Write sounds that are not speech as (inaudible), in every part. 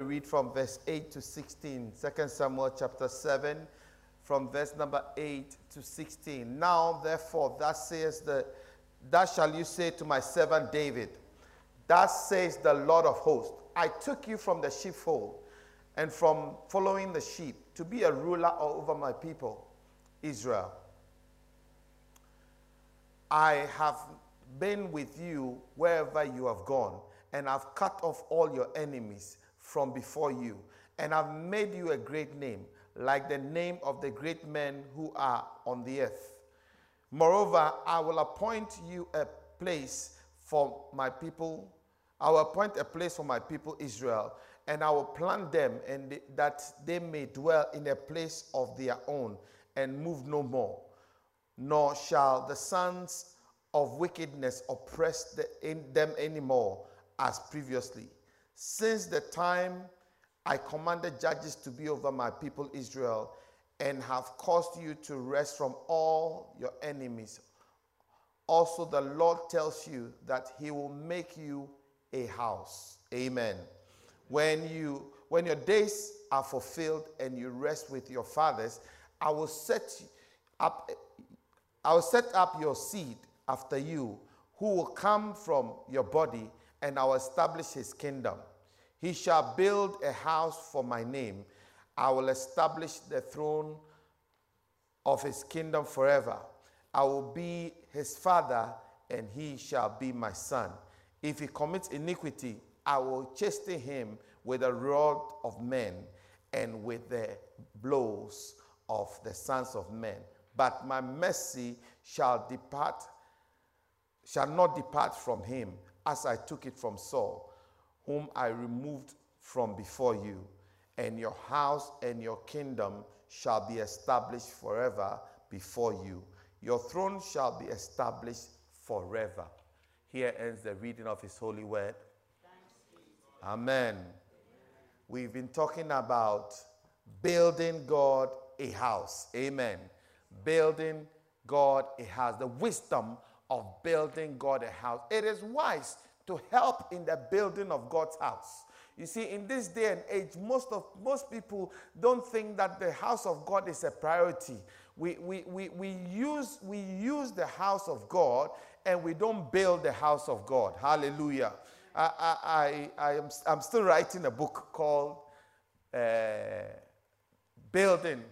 read from verse 8 to 16. 2 Samuel chapter 7, from verse number 8 to 16. Now, therefore, thus says the Thus shall you say to my servant David, Thus says the Lord of hosts, I took you from the sheepfold and from following the sheep to be a ruler over my people, Israel. I have been with you wherever you have gone, and I've cut off all your enemies from before you, and I've made you a great name, like the name of the great men who are on the earth. Moreover, I will appoint you a place for my people. I will appoint a place for my people Israel, and I will plant them, and that they may dwell in a place of their own, and move no more. Nor shall the sons of wickedness oppress the, them anymore as previously. Since the time I commanded judges to be over my people Israel, and have caused you to rest from all your enemies. Also, the Lord tells you that He will make you a house. Amen. When you when your days are fulfilled and you rest with your fathers, I will set up I will set up your seed after you, who will come from your body, and I will establish his kingdom. He shall build a house for my name I will establish the throne of his kingdom forever. I will be his father, and he shall be my son. If he commits iniquity, I will chasten him with the rod of men and with the blows of the sons of men. But my mercy shall depart, shall not depart from him, as I took it from Saul, whom I removed from before you and your house and your kingdom shall be established forever before you. Your throne shall be established forever. Here ends the reading of His holy word. Amen. We've been talking about building God a house. Amen. Building God a house. The wisdom of building God a house. It is wise to help in the building of God's house. You see, in this day and age, most of most people don't think that the house of God is a priority. We, we, we, we, use, we use the house of God and we don't build the house of God. Hallelujah. I, I, I, am, I'm still writing a book called uh, Building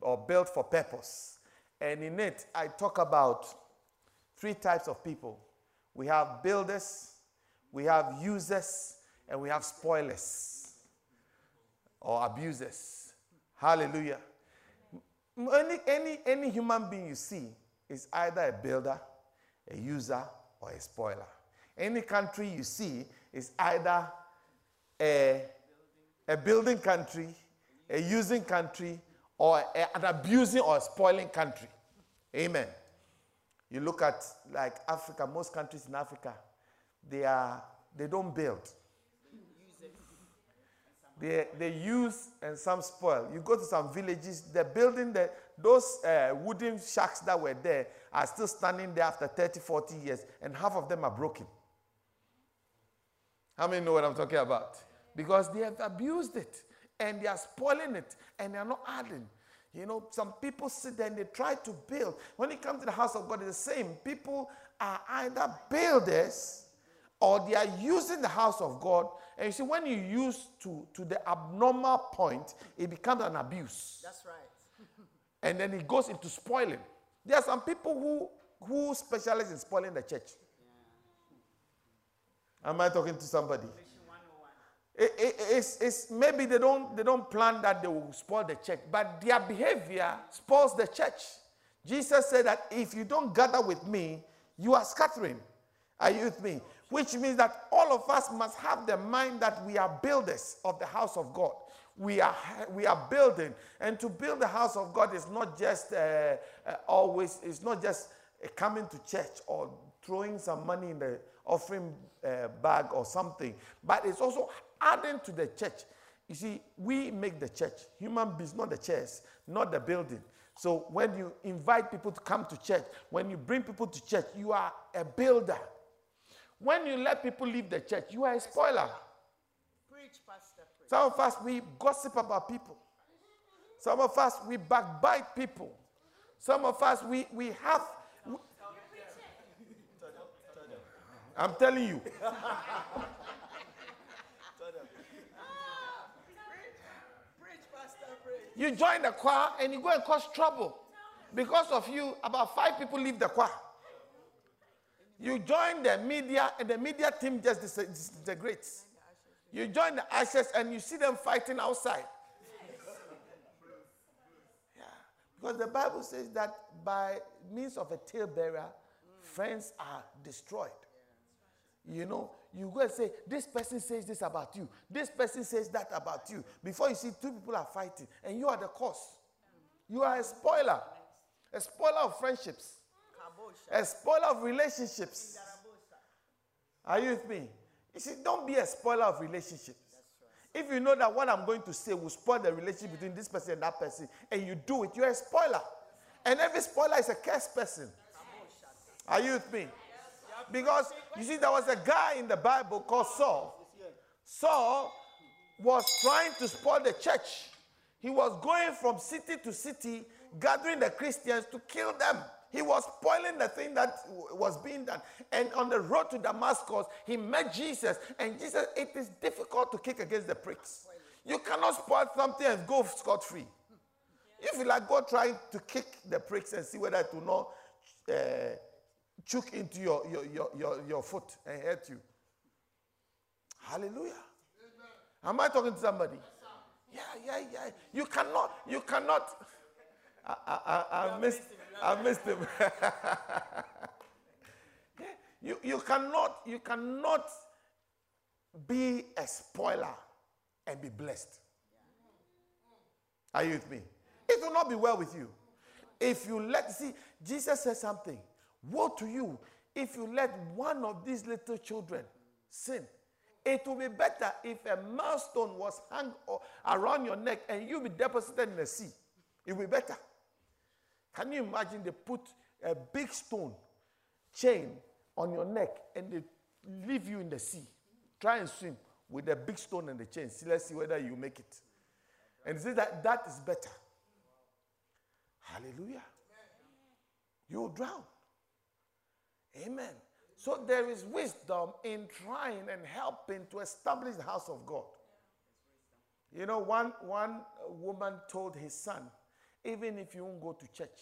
or Built for Purpose. And in it, I talk about three types of people we have builders, we have users, and we have spoilers or abusers. Hallelujah. Any, any, any human being you see is either a builder, a user, or a spoiler. Any country you see is either a, a building country, a using country, or a, an abusing or spoiling country. Amen. You look at like Africa, most countries in Africa, they are they don't build. They, they use and some spoil. You go to some villages, they're building the, those uh, wooden shacks that were there are still standing there after 30, 40 years, and half of them are broken. How many know what I'm talking about? Because they have abused it and they are spoiling it and they are not adding. You know, some people sit there and they try to build. When it comes to the house of God, it's the same. People are either builders or they are using the house of God. And you see, when you use to, to the abnormal point, it becomes an abuse. That's right. (laughs) and then it goes into spoiling. There are some people who, who specialize in spoiling the church. Yeah. Am I talking to somebody? It, it, it's, it's, maybe they don't, they don't plan that they will spoil the church, but their behavior spoils the church. Jesus said that if you don't gather with me, you are scattering. Are you with me? which means that all of us must have the mind that we are builders of the house of God. We are, we are building. And to build the house of God is not just uh, uh, always, it's not just uh, coming to church or throwing some money in the offering uh, bag or something, but it's also adding to the church. You see, we make the church. Human beings, not the church, not the building. So when you invite people to come to church, when you bring people to church, you are a builder. When you let people leave the church, you are a spoiler. Preach, Pastor, preach. Some of us, we gossip about people. Some of us, we backbite people. Some of us, we, we have. We, I'm telling you. You join the choir and you go and cause trouble. Because of you, about five people leave the choir. You join the media and the media team just disintegrates. You join the ashes and you see them fighting outside. Yeah. Because the Bible says that by means of a talebearer, friends are destroyed. You know, you go and say, This person says this about you, this person says that about you. Before you see two people are fighting, and you are the cause. You are a spoiler, a spoiler of friendships, a spoiler of relationships. Are you with me? You see, don't be a spoiler of relationships. If you know that what I'm going to say will spoil the relationship between this person and that person, and you do it, you're a spoiler. And every spoiler is a cursed person. Are you with me? Because you see, there was a guy in the Bible called Saul. Saul was trying to spoil the church. He was going from city to city, gathering the Christians to kill them. He was spoiling the thing that was being done. And on the road to Damascus, he met Jesus. And Jesus, it is difficult to kick against the pricks. You cannot spoil something and go scot free. If you like, go trying to kick the pricks and see whether it will not uh, choke into your, your, your, your, your foot and hurt you. Hallelujah. Am I talking to somebody? Yeah, yeah, yeah. You cannot, you cannot. I, I, I, I missed, I missed him. (laughs) yeah, you, you cannot, you cannot be a spoiler and be blessed. Are you with me? It will not be well with you. If you let, see, Jesus said something. Woe to you if you let one of these little children sin. It will be better if a milestone was hung around your neck and you be deposited in the sea. It will be better. Can you imagine they put a big stone chain on your neck and they leave you in the sea? Try and swim with the big stone and the chain. See, let's see whether you make it. And say that that is better. Hallelujah. You will drown. Amen. So there is wisdom in trying and helping to establish the house of God. You know, one, one woman told his son, even if you won't go to church,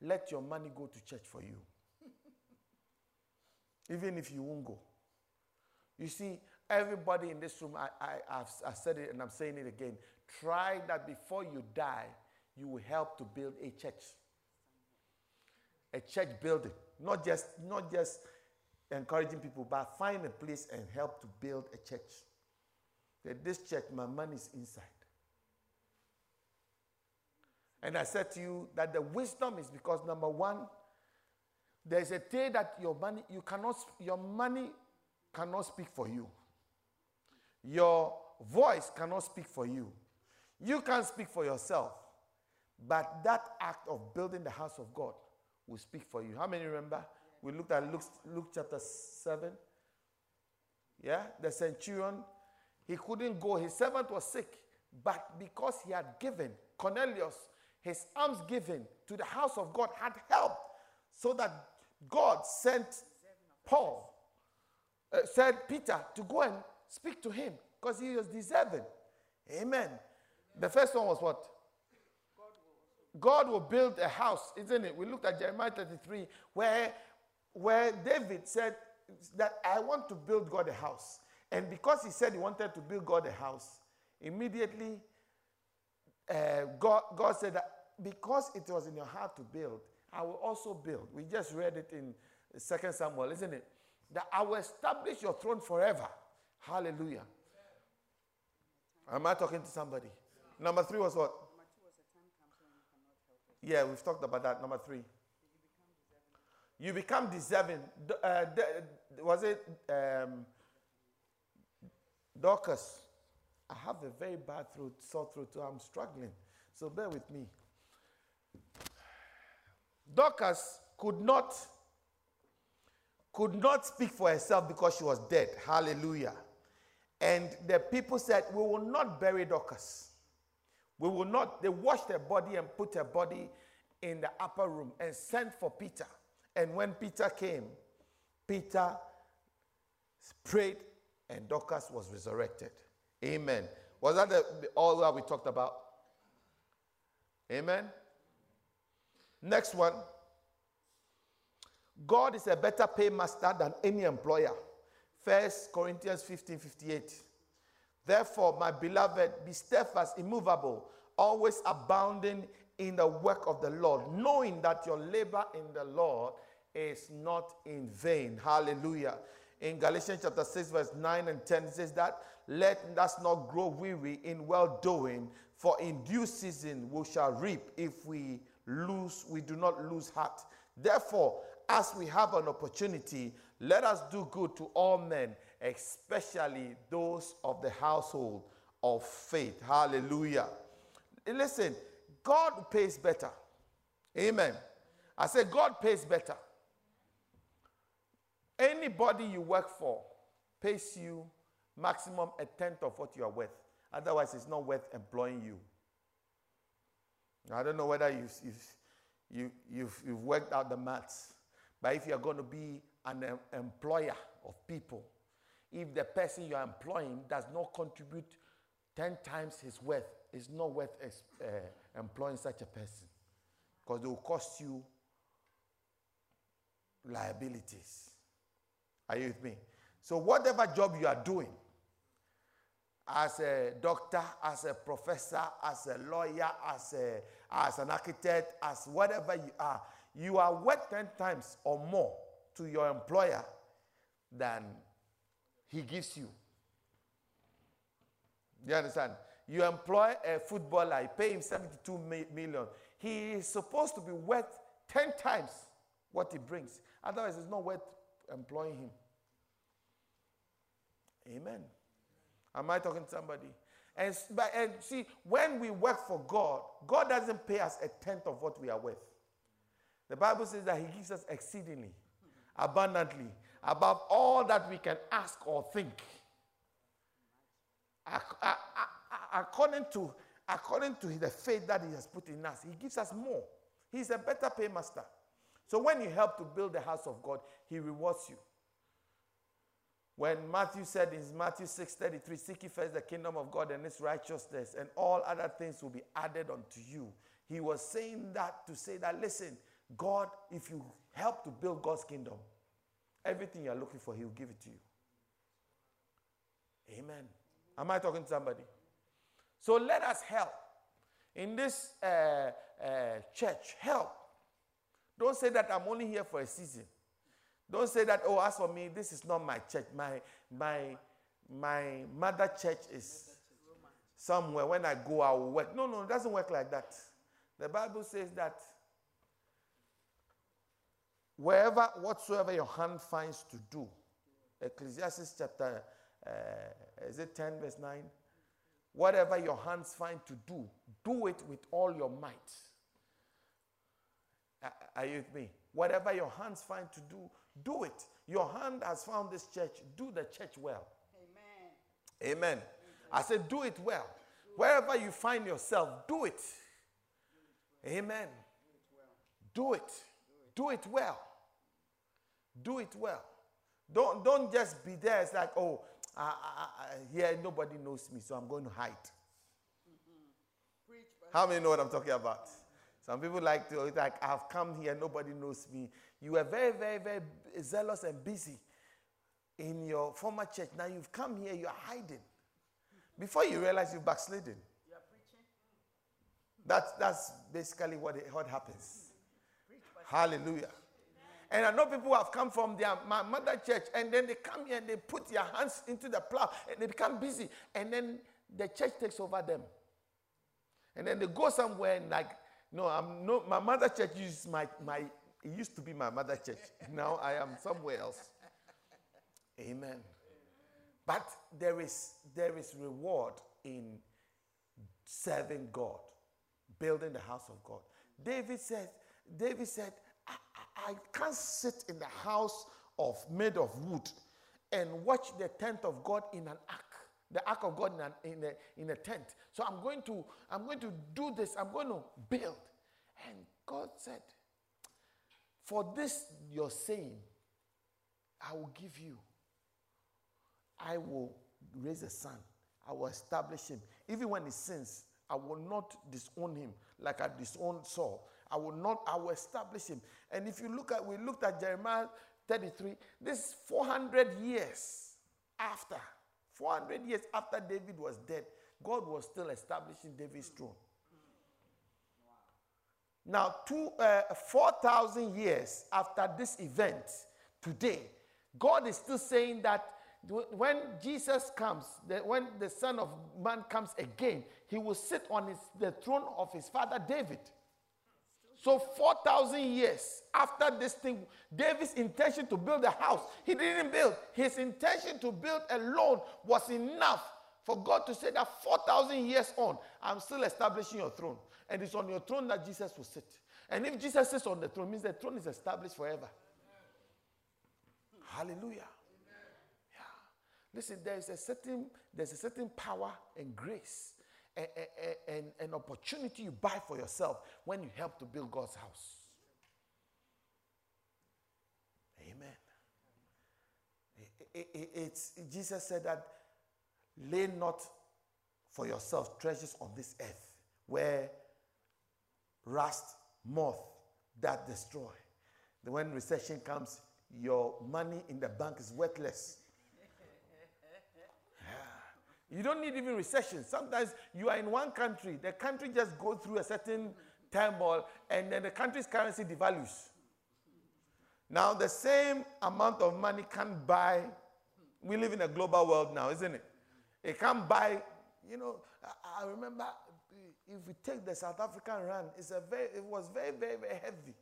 let your money go to church for you. (laughs) even if you won't go. You see, everybody in this room, I, I, I've, I've said it and I'm saying it again. Try that before you die, you will help to build a church. A church building. Not just, not just encouraging people, but find a place and help to build a church. That this church, my money is inside. And I said to you that the wisdom is because number one, there's a day that your money, you cannot, your money cannot speak for you. Your voice cannot speak for you. You can't speak for yourself. But that act of building the house of God will speak for you. How many remember? We looked at Luke, Luke chapter 7. Yeah, the centurion, he couldn't go. His servant was sick. But because he had given, Cornelius, his alms given to the house of God had helped. So that God sent Paul, uh, said Peter to go and speak to him because he was deserving. Amen. The first one was what? God will build a house, isn't it? We looked at Jeremiah 33, where, where David said that I want to build God a house. And because he said he wanted to build God a house, immediately uh, God, God said that because it was in your heart to build, I will also build. We just read it in 2 Samuel, isn't it? That I will establish your throne forever. Hallelujah. Am I talking to somebody? Number three was what? Yeah, we've talked about that. Number three. You become deserving. Uh, was it um, Dorcas? I have a very bad throat, sore throat, so I'm struggling. So bear with me. Dorcas could not could not speak for herself because she was dead. Hallelujah. And the people said, We will not bury Dorcas. We will not. They washed her body and put her body in the upper room and sent for Peter. And when Peter came, Peter prayed and Dorcas was resurrected. Amen. Was that the, all that we talked about? Amen. Next one. God is a better paymaster than any employer. First Corinthians 15 58. Therefore, my beloved, be steadfast, immovable, always abounding in the work of the Lord, knowing that your labor in the Lord is not in vain. Hallelujah. In Galatians chapter 6, verse 9 and 10, it says that let us not grow weary in well doing, for in due season we shall reap if we lose, we do not lose heart. Therefore, as we have an opportunity, let us do good to all men, especially those of the household of faith. Hallelujah. Listen, God pays better. Amen. I say, God pays better. Anybody you work for pays you maximum a tenth of what you are worth. Otherwise, it's not worth employing you. I don't know whether you've, you've, you, you've, you've worked out the maths, but if you're going to be an employer of people, if the person you're employing does not contribute 10 times his worth, it's not worth uh, employing such a person because it will cost you liabilities. Are you with me? So, whatever job you are doing, as a doctor, as a professor, as a lawyer, as, a, as an architect, as whatever you are, you are worth 10 times or more to your employer than he gives you. You understand? You employ a footballer, you pay him 72 million. He is supposed to be worth 10 times what he brings. Otherwise, it's not worth employing him. Amen. Am I talking to somebody? And, and see, when we work for God, God doesn't pay us a tenth of what we are worth. The Bible says that He gives us exceedingly, abundantly, above all that we can ask or think. According to, according to the faith that He has put in us, He gives us more. He's a better paymaster. So when you help to build the house of God, He rewards you. When Matthew said in Matthew 6:33, seek ye first the kingdom of God and its righteousness, and all other things will be added unto you. He was saying that to say that, listen, God, if you help to build God's kingdom, everything you're looking for, He will give it to you. Amen. Am I talking to somebody? So let us help in this uh, uh, church. Help. Don't say that I'm only here for a season. Don't say that, oh, as for me, this is not my church. My, my, my mother church is somewhere. When I go, I will work. No, no, it doesn't work like that. The Bible says that wherever, whatsoever your hand finds to do, Ecclesiastes chapter, uh, is it 10, verse 9? Whatever your hands find to do, do it with all your might. Are you with me? Whatever your hands find to do, do it. Your hand has found this church. Do the church well. Amen. Amen. Amen. I said, do it well. Wherever you find yourself, do it. Amen. Do it. Do it well. Do it well. Don't, don't just be there. It's like, oh, I, I, I, here nobody knows me, so I'm going to hide. Mm-hmm. How many know what I'm talking about? Some people like to, like, I've come here, nobody knows me. You were very, very, very zealous and busy in your former church. Now you've come here, you're hiding. Before you realize you've backslidden. You're preaching. That's, that's basically what, it, what happens. Hallelujah. And I know people who have come from their my mother church and then they come here and they put their hands into the plow and they become busy. And then the church takes over them. And then they go somewhere and like, no, I'm no my mother church uses my, my it used to be my mother church. Now I am somewhere else. Amen. But there is, there is reward in serving God, building the house of God. David said, David said, I, can't sit in the house of made of wood and watch the tent of God in an ark. the ark of God in a, in a, in a tent. So I'm going to I'm going to do this. I'm going to build. And God said, For this you're saying, I will give you. I will raise a son. I will establish him. Even when he sins, I will not disown him like I disowned Saul. I will not, I will establish him. And if you look at, we looked at Jeremiah 33, this 400 years after, 400 years after David was dead, God was still establishing David's throne. Now, two, uh, 4,000 years after this event, today, God is still saying that when Jesus comes, when the Son of Man comes again, he will sit on his, the throne of his father David. So 4,000 years after this thing, David's intention to build a house, he didn't build. His intention to build alone was enough for God to say that 4,000 years on, I'm still establishing your throne. And it's on your throne that Jesus will sit. And if Jesus sits on the throne, means the throne is established forever. Hallelujah. Listen, there is a certain, there's a certain power and grace and, and, and opportunity you buy for yourself when you help to build God's house. Amen. It, it, it's, Jesus said that lay not for yourself treasures on this earth where rust, moth, that destroy. When recession comes, your money in the bank is worthless. You don't need even recession. Sometimes you are in one country, the country just goes through a certain turmoil, and then the country's currency devalues. Now, the same amount of money can't buy. We live in a global world now, isn't it? It can't buy. You know, I, I remember if we take the South African rand, it's a very, it was very, very, very heavy.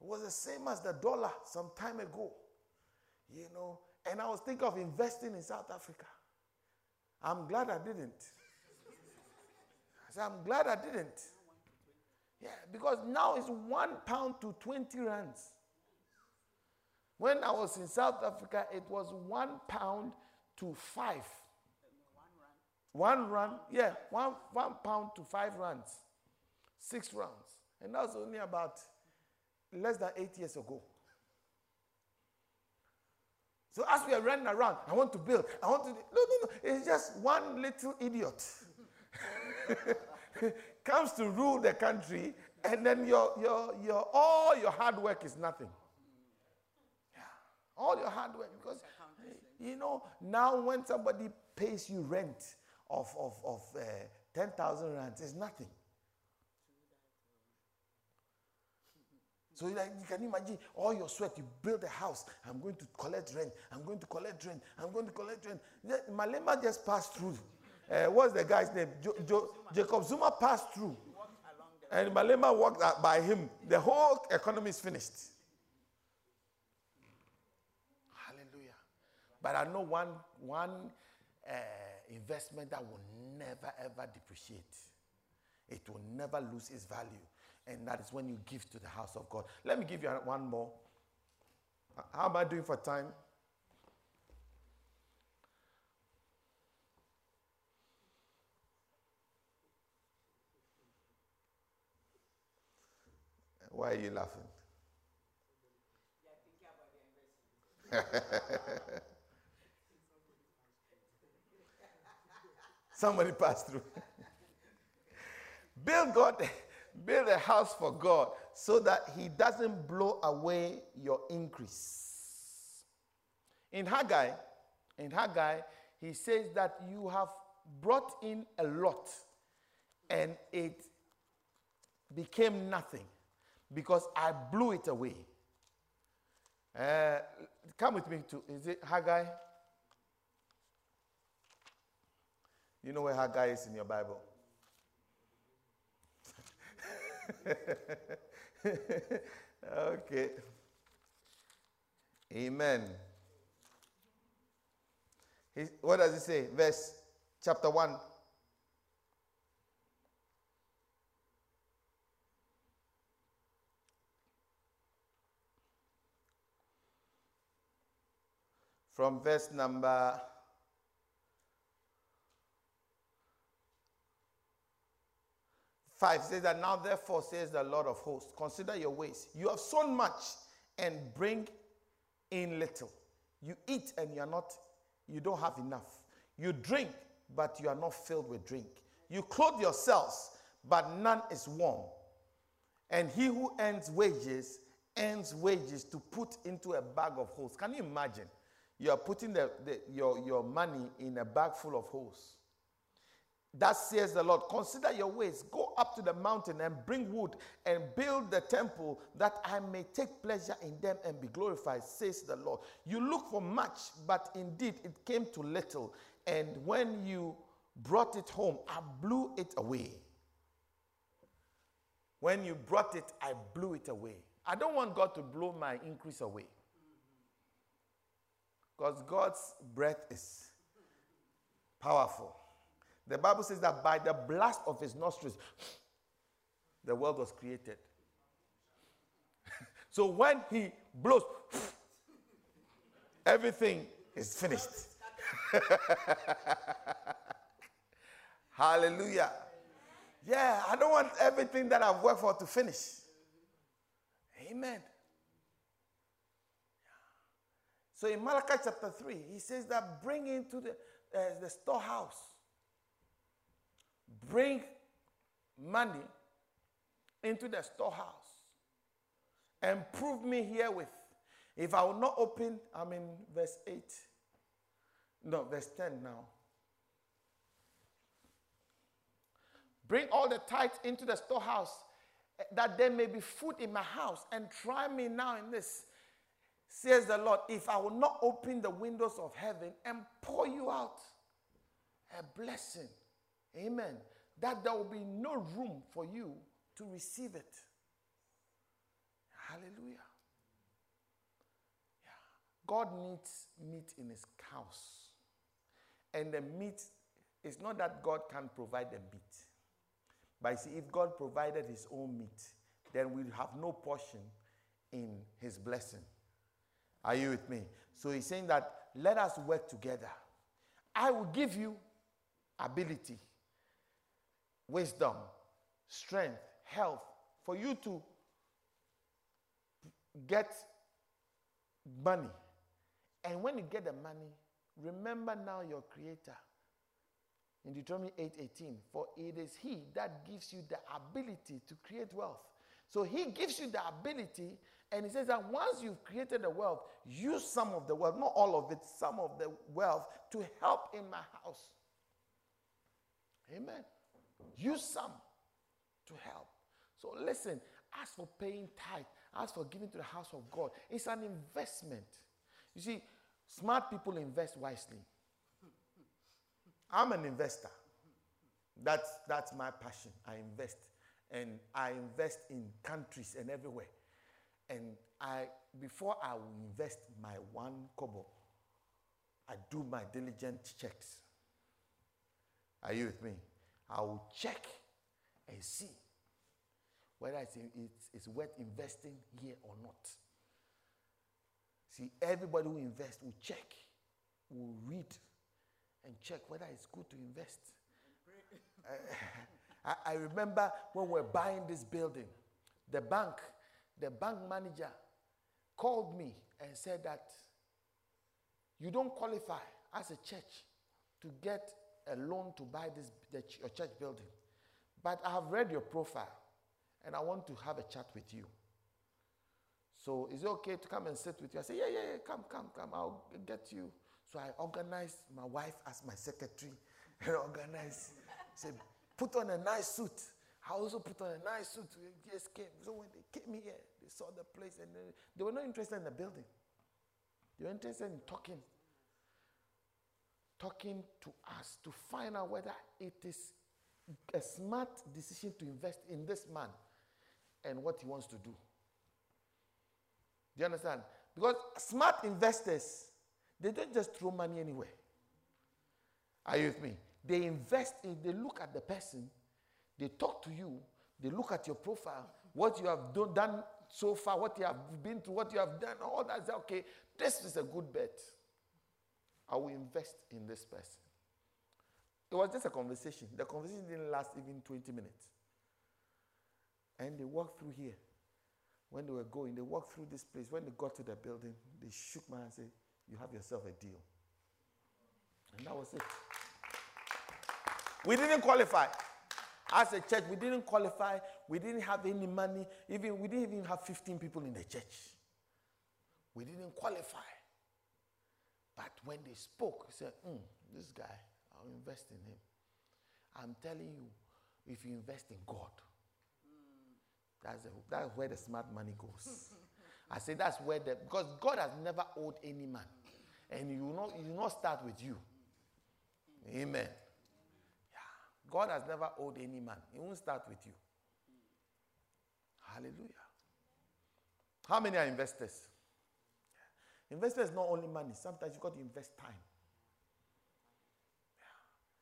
It was the same as the dollar some time ago. You know, and I was thinking of investing in South Africa. I'm glad I didn't. I said, I'm glad I didn't. Yeah, because now it's one pound to 20 rands. When I was in South Africa, it was one pound to five. One rand, yeah, one, one pound to five rands. Six rands. And that was only about less than eight years ago. So as we are running around, I want to build. I want to. No, no, no. It's just one little idiot (laughs) comes to rule the country, and then your, your, your, all your hard work is nothing. Yeah. All your hard work. Because, you know, now when somebody pays you rent of, of, of uh, 10,000 rands, it's nothing. So like, you can imagine all your sweat, you build a house. I'm going to collect rent. I'm going to collect rent. I'm going to collect rent. Malema just passed through. Uh, what's the guy's name? Jo- jo- Jacob Zuma passed through. And Malema walked by him. The whole economy is finished. Hallelujah. But I know one, one uh, investment that will never ever depreciate. It will never lose its value and that is when you give to the house of God. Let me give you one more. How am I doing for time? Why are you laughing? (laughs) Somebody passed through. (laughs) Build God Build a house for God so that He doesn't blow away your increase. In Haggai, in Haggai, he says that you have brought in a lot and it became nothing because I blew it away. Uh, come with me to, is it Haggai? You know where Haggai is in your Bible? (laughs) okay. Amen. He, what does it say? Verse chapter 1. From verse number 5 says that now therefore says the Lord of hosts, consider your ways. You have sown much and bring in little. You eat and you are not, you don't have enough. You drink, but you are not filled with drink. You clothe yourselves, but none is warm. And he who earns wages earns wages to put into a bag of holes. Can you imagine? You are putting the, the, your, your money in a bag full of holes. That says the Lord. Consider your ways. Go up to the mountain and bring wood and build the temple that I may take pleasure in them and be glorified, says the Lord. You look for much, but indeed it came to little. And when you brought it home, I blew it away. When you brought it, I blew it away. I don't want God to blow my increase away. Because God's breath is powerful. The Bible says that by the blast of his nostrils, the world was created. (laughs) so when he blows, everything is finished. (laughs) Hallelujah. Yeah, I don't want everything that I've worked for to finish. Amen. So in Malachi chapter 3, he says that bring into the, uh, the storehouse bring money into the storehouse and prove me herewith. If I will not open, I'm in verse 8. No, verse 10 now. Bring all the tithes into the storehouse eh, that there may be food in my house and try me now in this. Says the Lord, if I will not open the windows of heaven and pour you out a blessing Amen. That there will be no room for you to receive it. Hallelujah. Yeah. God needs meat in his house. And the meat is not that God can provide the meat. But see, if God provided his own meat, then we have no portion in his blessing. Are you with me? So he's saying that let us work together. I will give you ability wisdom, strength, health, for you to get money. And when you get the money, remember now your creator. In Deuteronomy 8:18, for it is he that gives you the ability to create wealth. So he gives you the ability, and he says that once you've created the wealth, use some of the wealth, not all of it, some of the wealth to help in my house. Amen. Use some to help. So listen, as for paying tithe, as for giving to the house of God, it's an investment. You see, smart people invest wisely. I'm an investor. That's, that's my passion. I invest. And I invest in countries and everywhere. And I, before I invest my one kobo, I do my diligent checks. Are you with me? I will check and see whether it's, it's, it's worth investing here or not. See, everybody who invests will check, will read, and check whether it's good to invest. (laughs) I, I remember when we were buying this building, the bank, the bank manager called me and said that you don't qualify as a church to get a loan to buy this the, your church building. But I have read your profile and I want to have a chat with you. So is it okay to come and sit with you? I say, yeah, yeah, yeah, come, come, come. I'll get you. So I organized my wife as my secretary (laughs) and organized. Say, put on a nice suit. I also put on a nice suit. We just came. So when they came here, they saw the place and they, they were not interested in the building. They were interested in talking talking to us to find out whether it is a smart decision to invest in this man and what he wants to do. Do you understand? Because smart investors, they don't just throw money anywhere. Are you with me? They invest in, they look at the person, they talk to you, they look at your profile, what you have do, done so far, what you have been through, what you have done, all that. Say, okay, this is a good bet. I will invest in this person. It was just a conversation. The conversation didn't last even 20 minutes. And they walked through here. When they were going, they walked through this place. When they got to the building, they shook my hand and said, You have yourself a deal. And that was it. We didn't qualify. As a church, we didn't qualify. We didn't have any money. Even we didn't even have 15 people in the church. We didn't qualify. But when they spoke, he said, mm, this guy, I'll invest in him. I'm telling you, if you invest in God, that's, the, that's where the smart money goes. (laughs) I say that's where the, because God has never owed any man. And you will not, you will not start with you. Amen. Yeah. God has never owed any man. He won't start with you. Hallelujah. How many are investors? Investors is not only money. Sometimes you've got to invest time.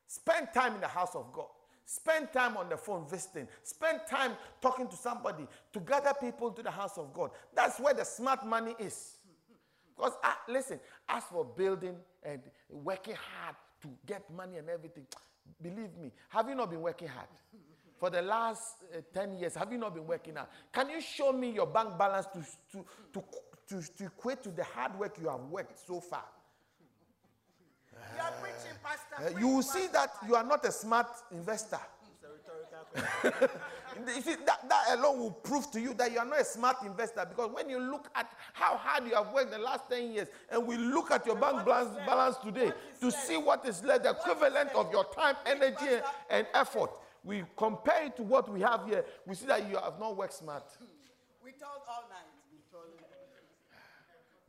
Spend time in the house of God. Spend time on the phone visiting. Spend time talking to somebody to gather people to the house of God. That's where the smart money is. Because, uh, listen, as for building and working hard to get money and everything, believe me, have you not been working hard? For the last uh, 10 years, have you not been working hard? Can you show me your bank balance to, to, to, to, to equate to the hard work you have worked so far? You are preaching, Pastor. Uh, you will see that you are not a smart investor. (laughs) you see, that, that alone will prove to you that you are not a smart investor because when you look at how hard you have worked the last 10 years and we look at your bank balance, balance today to see what is left, the equivalent of your time, energy, and effort, we compare it to what we have here, we see that you have not worked smart. We told all night.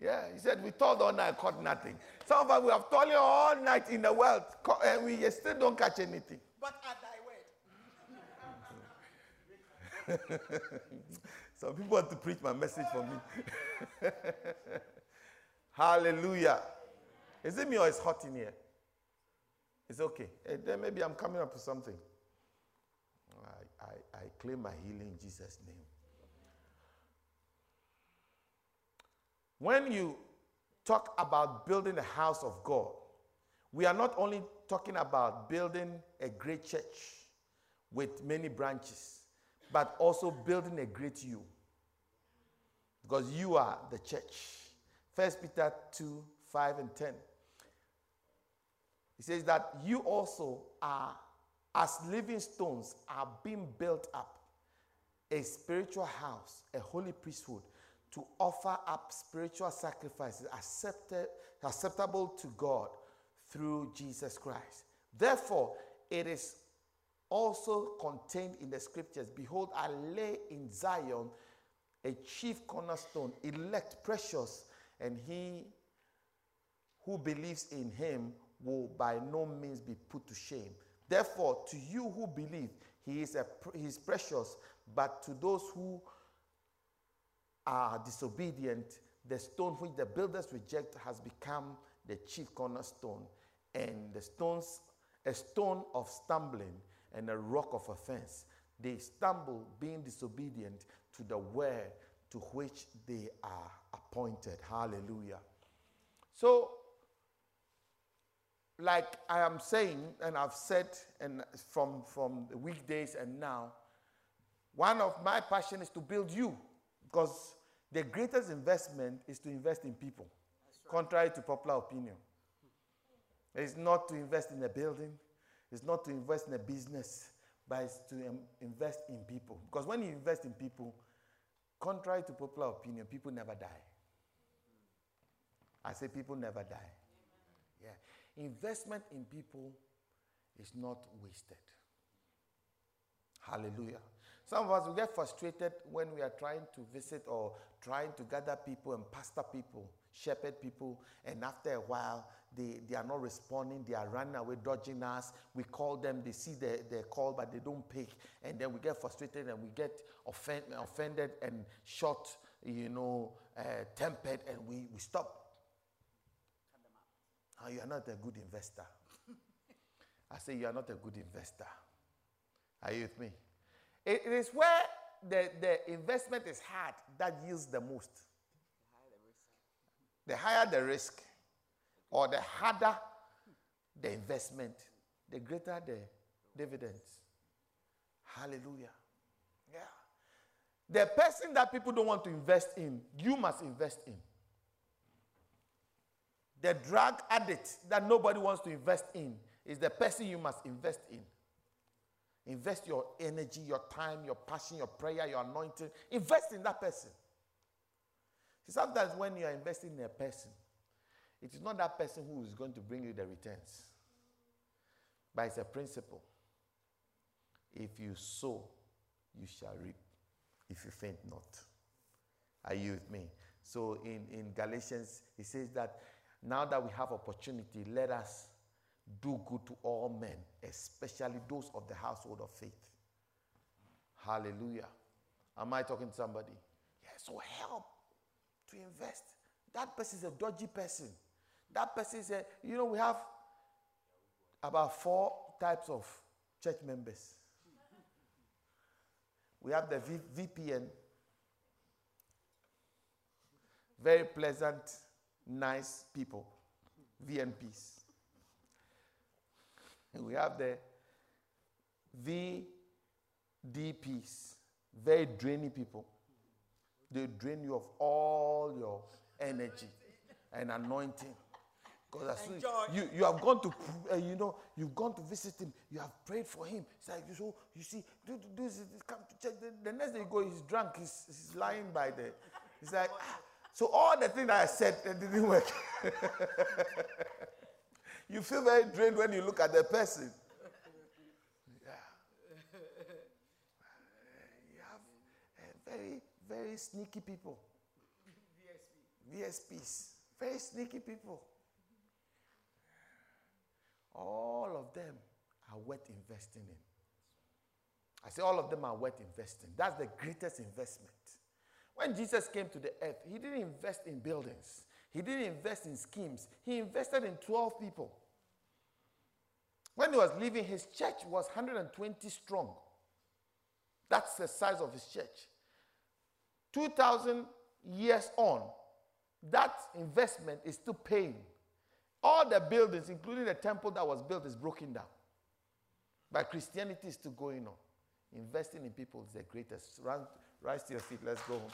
Yeah, he said, We told all night, I caught nothing. Some of us, we have told you all night in the world, and we still don't catch anything. But at thy word. Some people want to preach my message for me. (laughs) Hallelujah. Is it me or is hot in here? It's okay. And eh, then maybe I'm coming up with something. I, I, I claim my healing in Jesus' name. When you talk about building a house of God, we are not only talking about building a great church with many branches, but also building a great you. Because you are the church. First Peter 2 5 and 10. He says that you also are, as living stones, are being built up a spiritual house, a holy priesthood, to offer up spiritual sacrifices accepted, acceptable to God through Jesus Christ. Therefore, it is also contained in the scriptures Behold, I lay in Zion a chief cornerstone, elect, precious, and he who believes in him will by no means be put to shame. Therefore, to you who believe, he is, a, he is precious, but to those who are disobedient, the stone which the builders reject has become the chief cornerstone, and the stones, a stone of stumbling and a rock of offense. They stumble, being disobedient to the word to which they are appointed. Hallelujah. So, like I am saying, and I've said, and from from the weekdays and now, one of my passion is to build you, because the greatest investment is to invest in people, right. contrary to popular opinion. It's not to invest in a building, it's not to invest in a business, but it's to um, invest in people. Because when you invest in people, contrary to popular opinion, people never die. I say people never die. Yeah. Investment in people is not wasted. Hallelujah. Some of us will get frustrated when we are trying to visit or trying to gather people and pastor people, shepherd people, and after a while, they, they are not responding, they are running away, dodging us. We call them, they see the, the call, but they don't pick. And then we get frustrated and we get offend, offended and short, you know, uh, tempered, and we, we stop. Oh, you are not a good investor. (laughs) I say you are not a good investor. Are you with me? It is where the, the investment is hard that yields the most. The higher the risk, or the harder the investment, the greater the dividends. Hallelujah. Yeah. The person that people don't want to invest in, you must invest in. The drug addict that nobody wants to invest in is the person you must invest in. Invest your energy, your time, your passion, your prayer, your anointing. Invest in that person. See, sometimes when you are investing in a person, it is not that person who is going to bring you the returns, but it's a principle. If you sow, you shall reap. If you faint not. Are you with me? So in, in Galatians, he says that now that we have opportunity, let us do good to all men, especially those of the household of faith. Hallelujah. Am I talking to somebody? Yeah, so help to invest. That person is a dodgy person. That person is a, you know, we have about four types of church members. We have the v- VPN, very pleasant, nice people, VNPs. And we have the VDPs, very drainy people. They drain you of all your energy and anointing. Because as soon you, you have gone to, uh, you know, you've gone to visit him, you have prayed for him. It's like, so you see, do, do, do this, come to church. The, the next day you go, he's drunk, he's, he's lying by the. He's like, ah. so all the things that I said it didn't work. (laughs) you feel very drained when you look at the person. Yeah. You have uh, very, very sneaky people. VSP. VSPs. Very sneaky people. All of them are worth investing in. I say all of them are worth investing. That's the greatest investment. When Jesus came to the earth, he didn't invest in buildings, he didn't invest in schemes, he invested in 12 people. When he was leaving, his church was 120 strong. That's the size of his church. 2,000 years on, that investment is still paying. All the buildings, including the temple that was built, is broken down. But Christianity is still going on. Investing in people is the greatest. Rise to your feet. Let's go home.